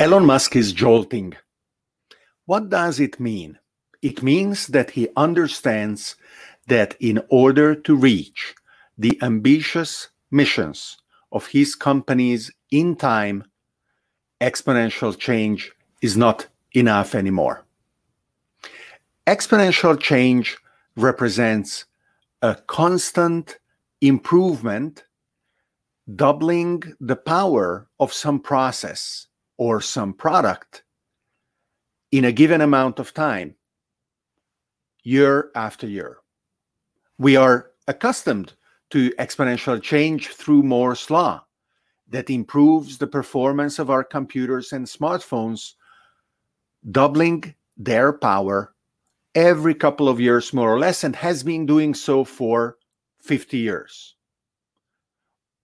Elon Musk is jolting. What does it mean? It means that he understands that in order to reach the ambitious missions of his companies in time, exponential change is not enough anymore. Exponential change represents a constant improvement, doubling the power of some process or some product in a given amount of time, year after year. We are accustomed to exponential change through Moore's law that improves the performance of our computers and smartphones, doubling their power every couple of years, more or less, and has been doing so for 50 years.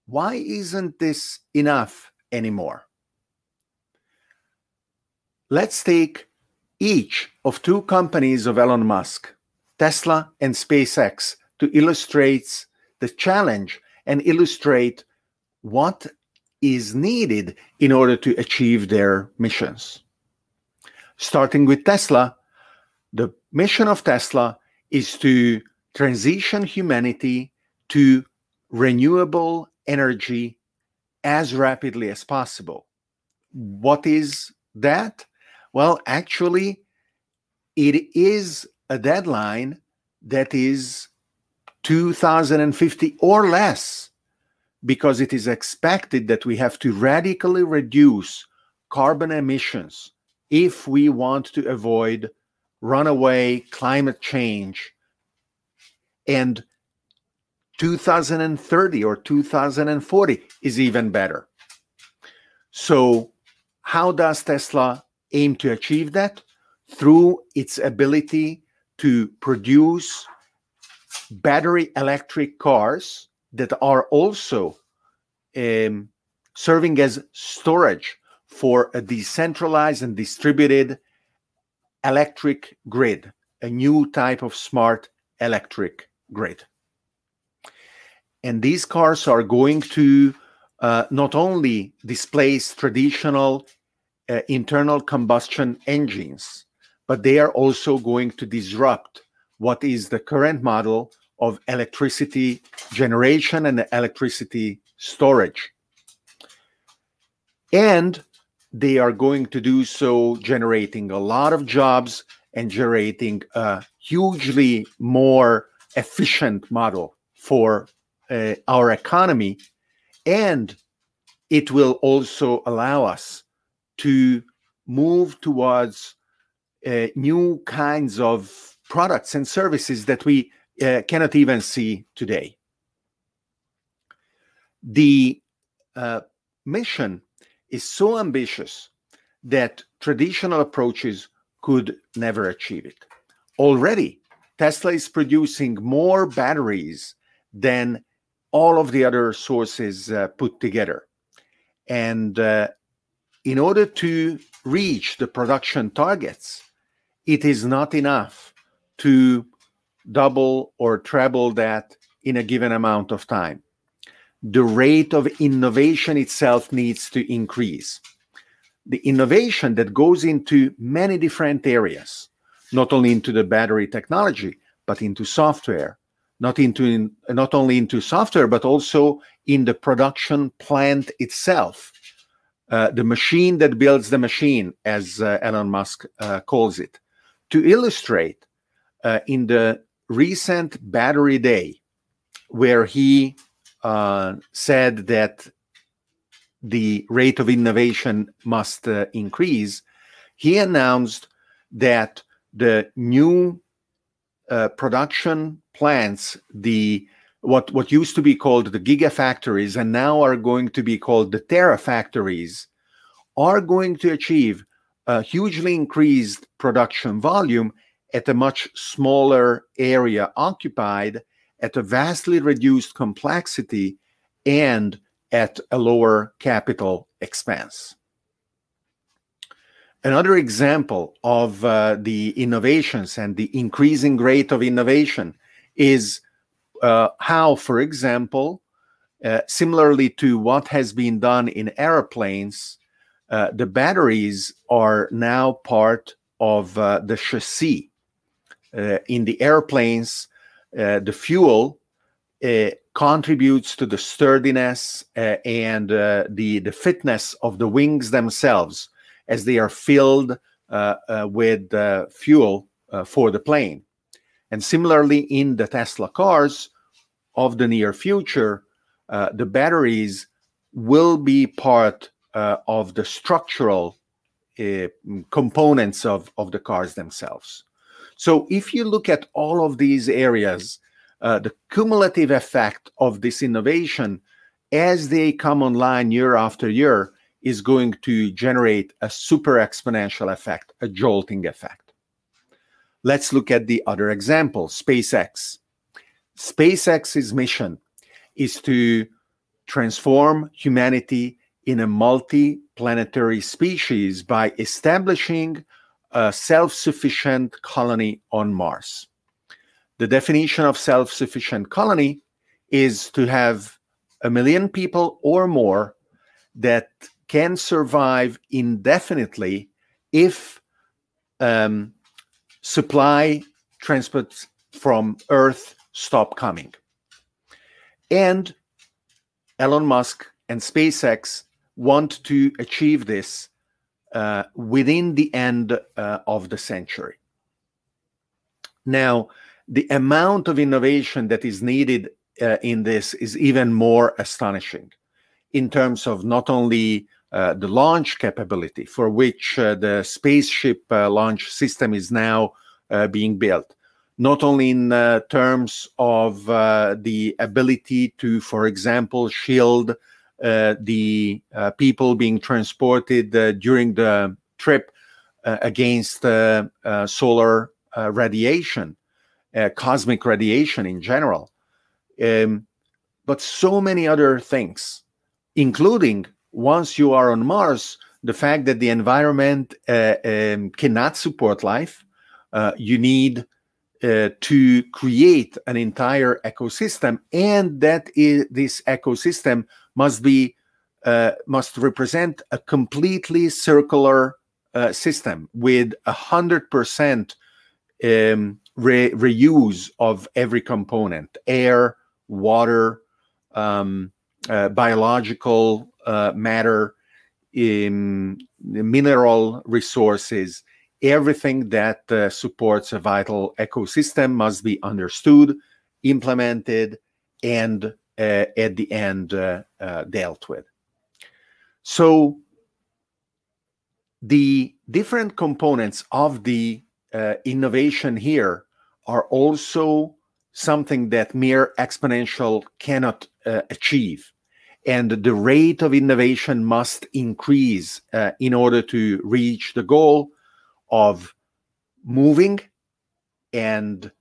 Why isn't this enough anymore? Let's take each of two companies of Elon Musk, Tesla and SpaceX, to illustrate the challenge and illustrate what is needed in order to achieve their missions. Starting with Tesla, the mission of Tesla is to transition humanity to renewable energy as rapidly as possible. What is that? Well, actually, it is a deadline that is 2050 or less, because it is expected that we have to radically reduce carbon emissions if we want to avoid runaway climate change. And 2030 or 2040 is even better. So, how does Tesla aim to achieve that? Through its ability to produce battery electric cars that are also um, serving as storage for a decentralized and distributed electric grid, a new type of smart electric grid. And these cars are going to uh, not only displace traditional uh, internal combustion engines, but they are also going to disrupt what is the current model of electricity generation and electricity storage. And they are going to do so generating a lot of jobs and generating a hugely more efficient model for uh, our economy. And it will also allow us to move towards uh, new kinds of products and services that we uh, cannot even see today. The uh, mission is so ambitious that traditional approaches could never achieve it. Already, Tesla is producing more batteries than all of the other sources uh, put together. And uh, in order to reach the production targets, it is not enough to double or treble that in a given amount of time. The rate of innovation itself needs to increase. The innovation that goes into many different areas, not only into the battery technology, but into software, not into not only into software, but also in the production plant itself uh, the machine that builds the machine, as uh, Elon Musk uh, calls it. To illustrate, uh, in the recent Battery Day, where he uh, said that the rate of innovation must increase, he announced that the new production plants, the what what used to be called the gigafactories and now are going to be called the terafactories are going to achieve a hugely increased production volume at a much smaller area occupied at a vastly reduced complexity and at a lower capital expense. Another example of uh, the innovations and the increasing rate of innovation is uh, how, for example, uh, similarly to what has been done in airplanes, uh, the batteries are now part of uh, the chassis. Uh, in the airplanes, uh, the fuel contributes to the sturdiness and the, the fitness of the wings themselves as they are filled with fuel for the plane. And similarly, in the Tesla cars of the near future, the batteries will be part uh, of the structural uh, components of, of the cars themselves. So if you look at all of these areas, uh, the cumulative effect of this innovation as they come online year after year is going to generate a super exponential effect, a jolting effect. Let's look at the other example, SpaceX. SpaceX's mission is to transform humanity in a multi-planetary species by establishing a self-sufficient colony on Mars. The definition of self-sufficient colony is to have a million people or more that can survive indefinitely if um, supply transports from Earth stop coming. And Elon Musk and SpaceX want to achieve this uh, within the end uh, of the century. Now, the amount of innovation that is needed uh, in this is even more astonishing in terms of not only uh, the launch capability for which uh, the spaceship uh, launch system is now being built, not only in terms of the ability to, for example, shield uh, the uh, people being transported uh, during the trip against solar radiation, cosmic radiation in general. Um, but so many other things, including once you are on Mars, the fact that the environment uh, um, cannot support life, uh, you need uh, to create an entire ecosystem, and that is, this ecosystem must be uh, must represent a completely circular uh, system with a hundred percent um, re- reuse of every component: air, water, um, uh, biological uh, matter, in mineral resources. Everything that uh, supports a vital ecosystem must be understood, implemented, and uh, at the end uh, uh, dealt with. So the different components of the innovation here are also something that mere exponential cannot uh, achieve. And the rate of innovation must increase uh, in order to reach the goal of moving and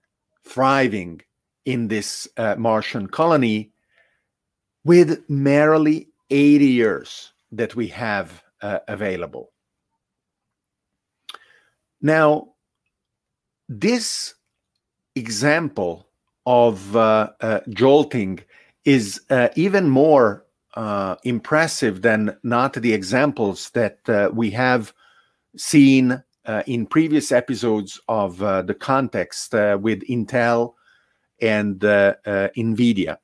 thriving in this uh, Martian colony with merely 80 years that we have uh, available. Now, this example of uh, uh, jolting is uh, even more uh, impressive than not the examples that we have seen in previous episodes of the context with Intel and NVIDIA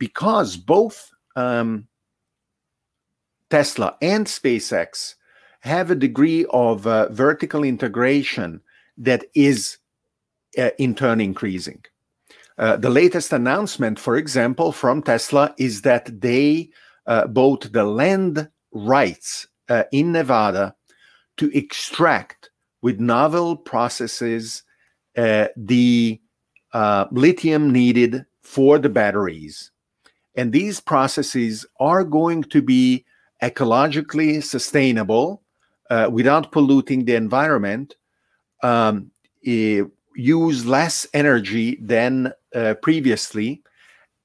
because both um, Tesla and SpaceX have a degree of uh, vertical integration that is uh, in turn increasing. Uh, the latest announcement, for example, from Tesla is that they uh, bought the land rights uh, in Nevada to extract with novel processes uh, the lithium needed for the batteries. And these processes are going to be ecologically sustainable uh, without polluting the environment, um, use less energy than uh, previously,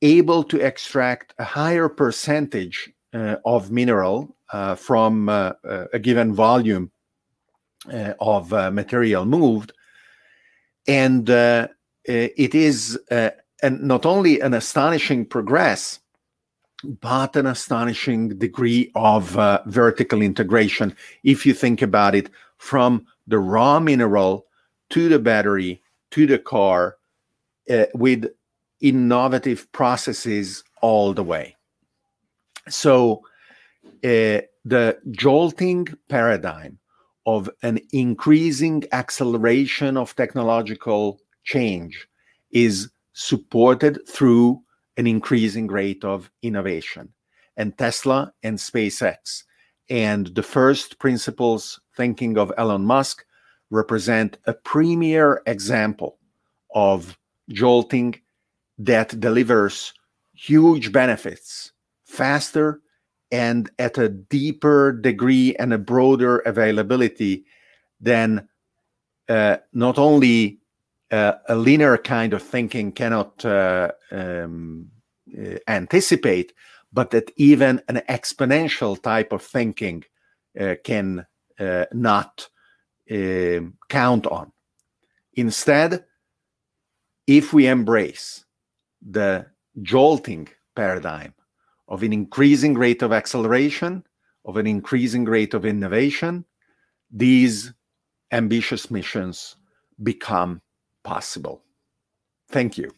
able to extract a higher percentage uh, of mineral uh, from uh, uh, a given volume of material moved. And it is not only an astonishing progress, but an astonishing degree of uh, vertical integration if you think about it from the raw mineral to the battery to the car uh, with innovative processes all the way. So, uh, the jolting paradigm of an increasing acceleration of technological change is supported through an increasing rate of innovation. And Tesla and SpaceX and the first principles thinking of Elon Musk represent a premier example of jolting that delivers huge benefits faster and at a deeper degree and a broader availability than uh, not only uh, a linear kind of thinking cannot uh, um, uh, anticipate, but that even an exponential type of thinking uh, can uh, not um, count on. Instead, if we embrace the jolting paradigm of an increasing rate of acceleration, of an increasing rate of innovation, these ambitious missions become possible. Thank you.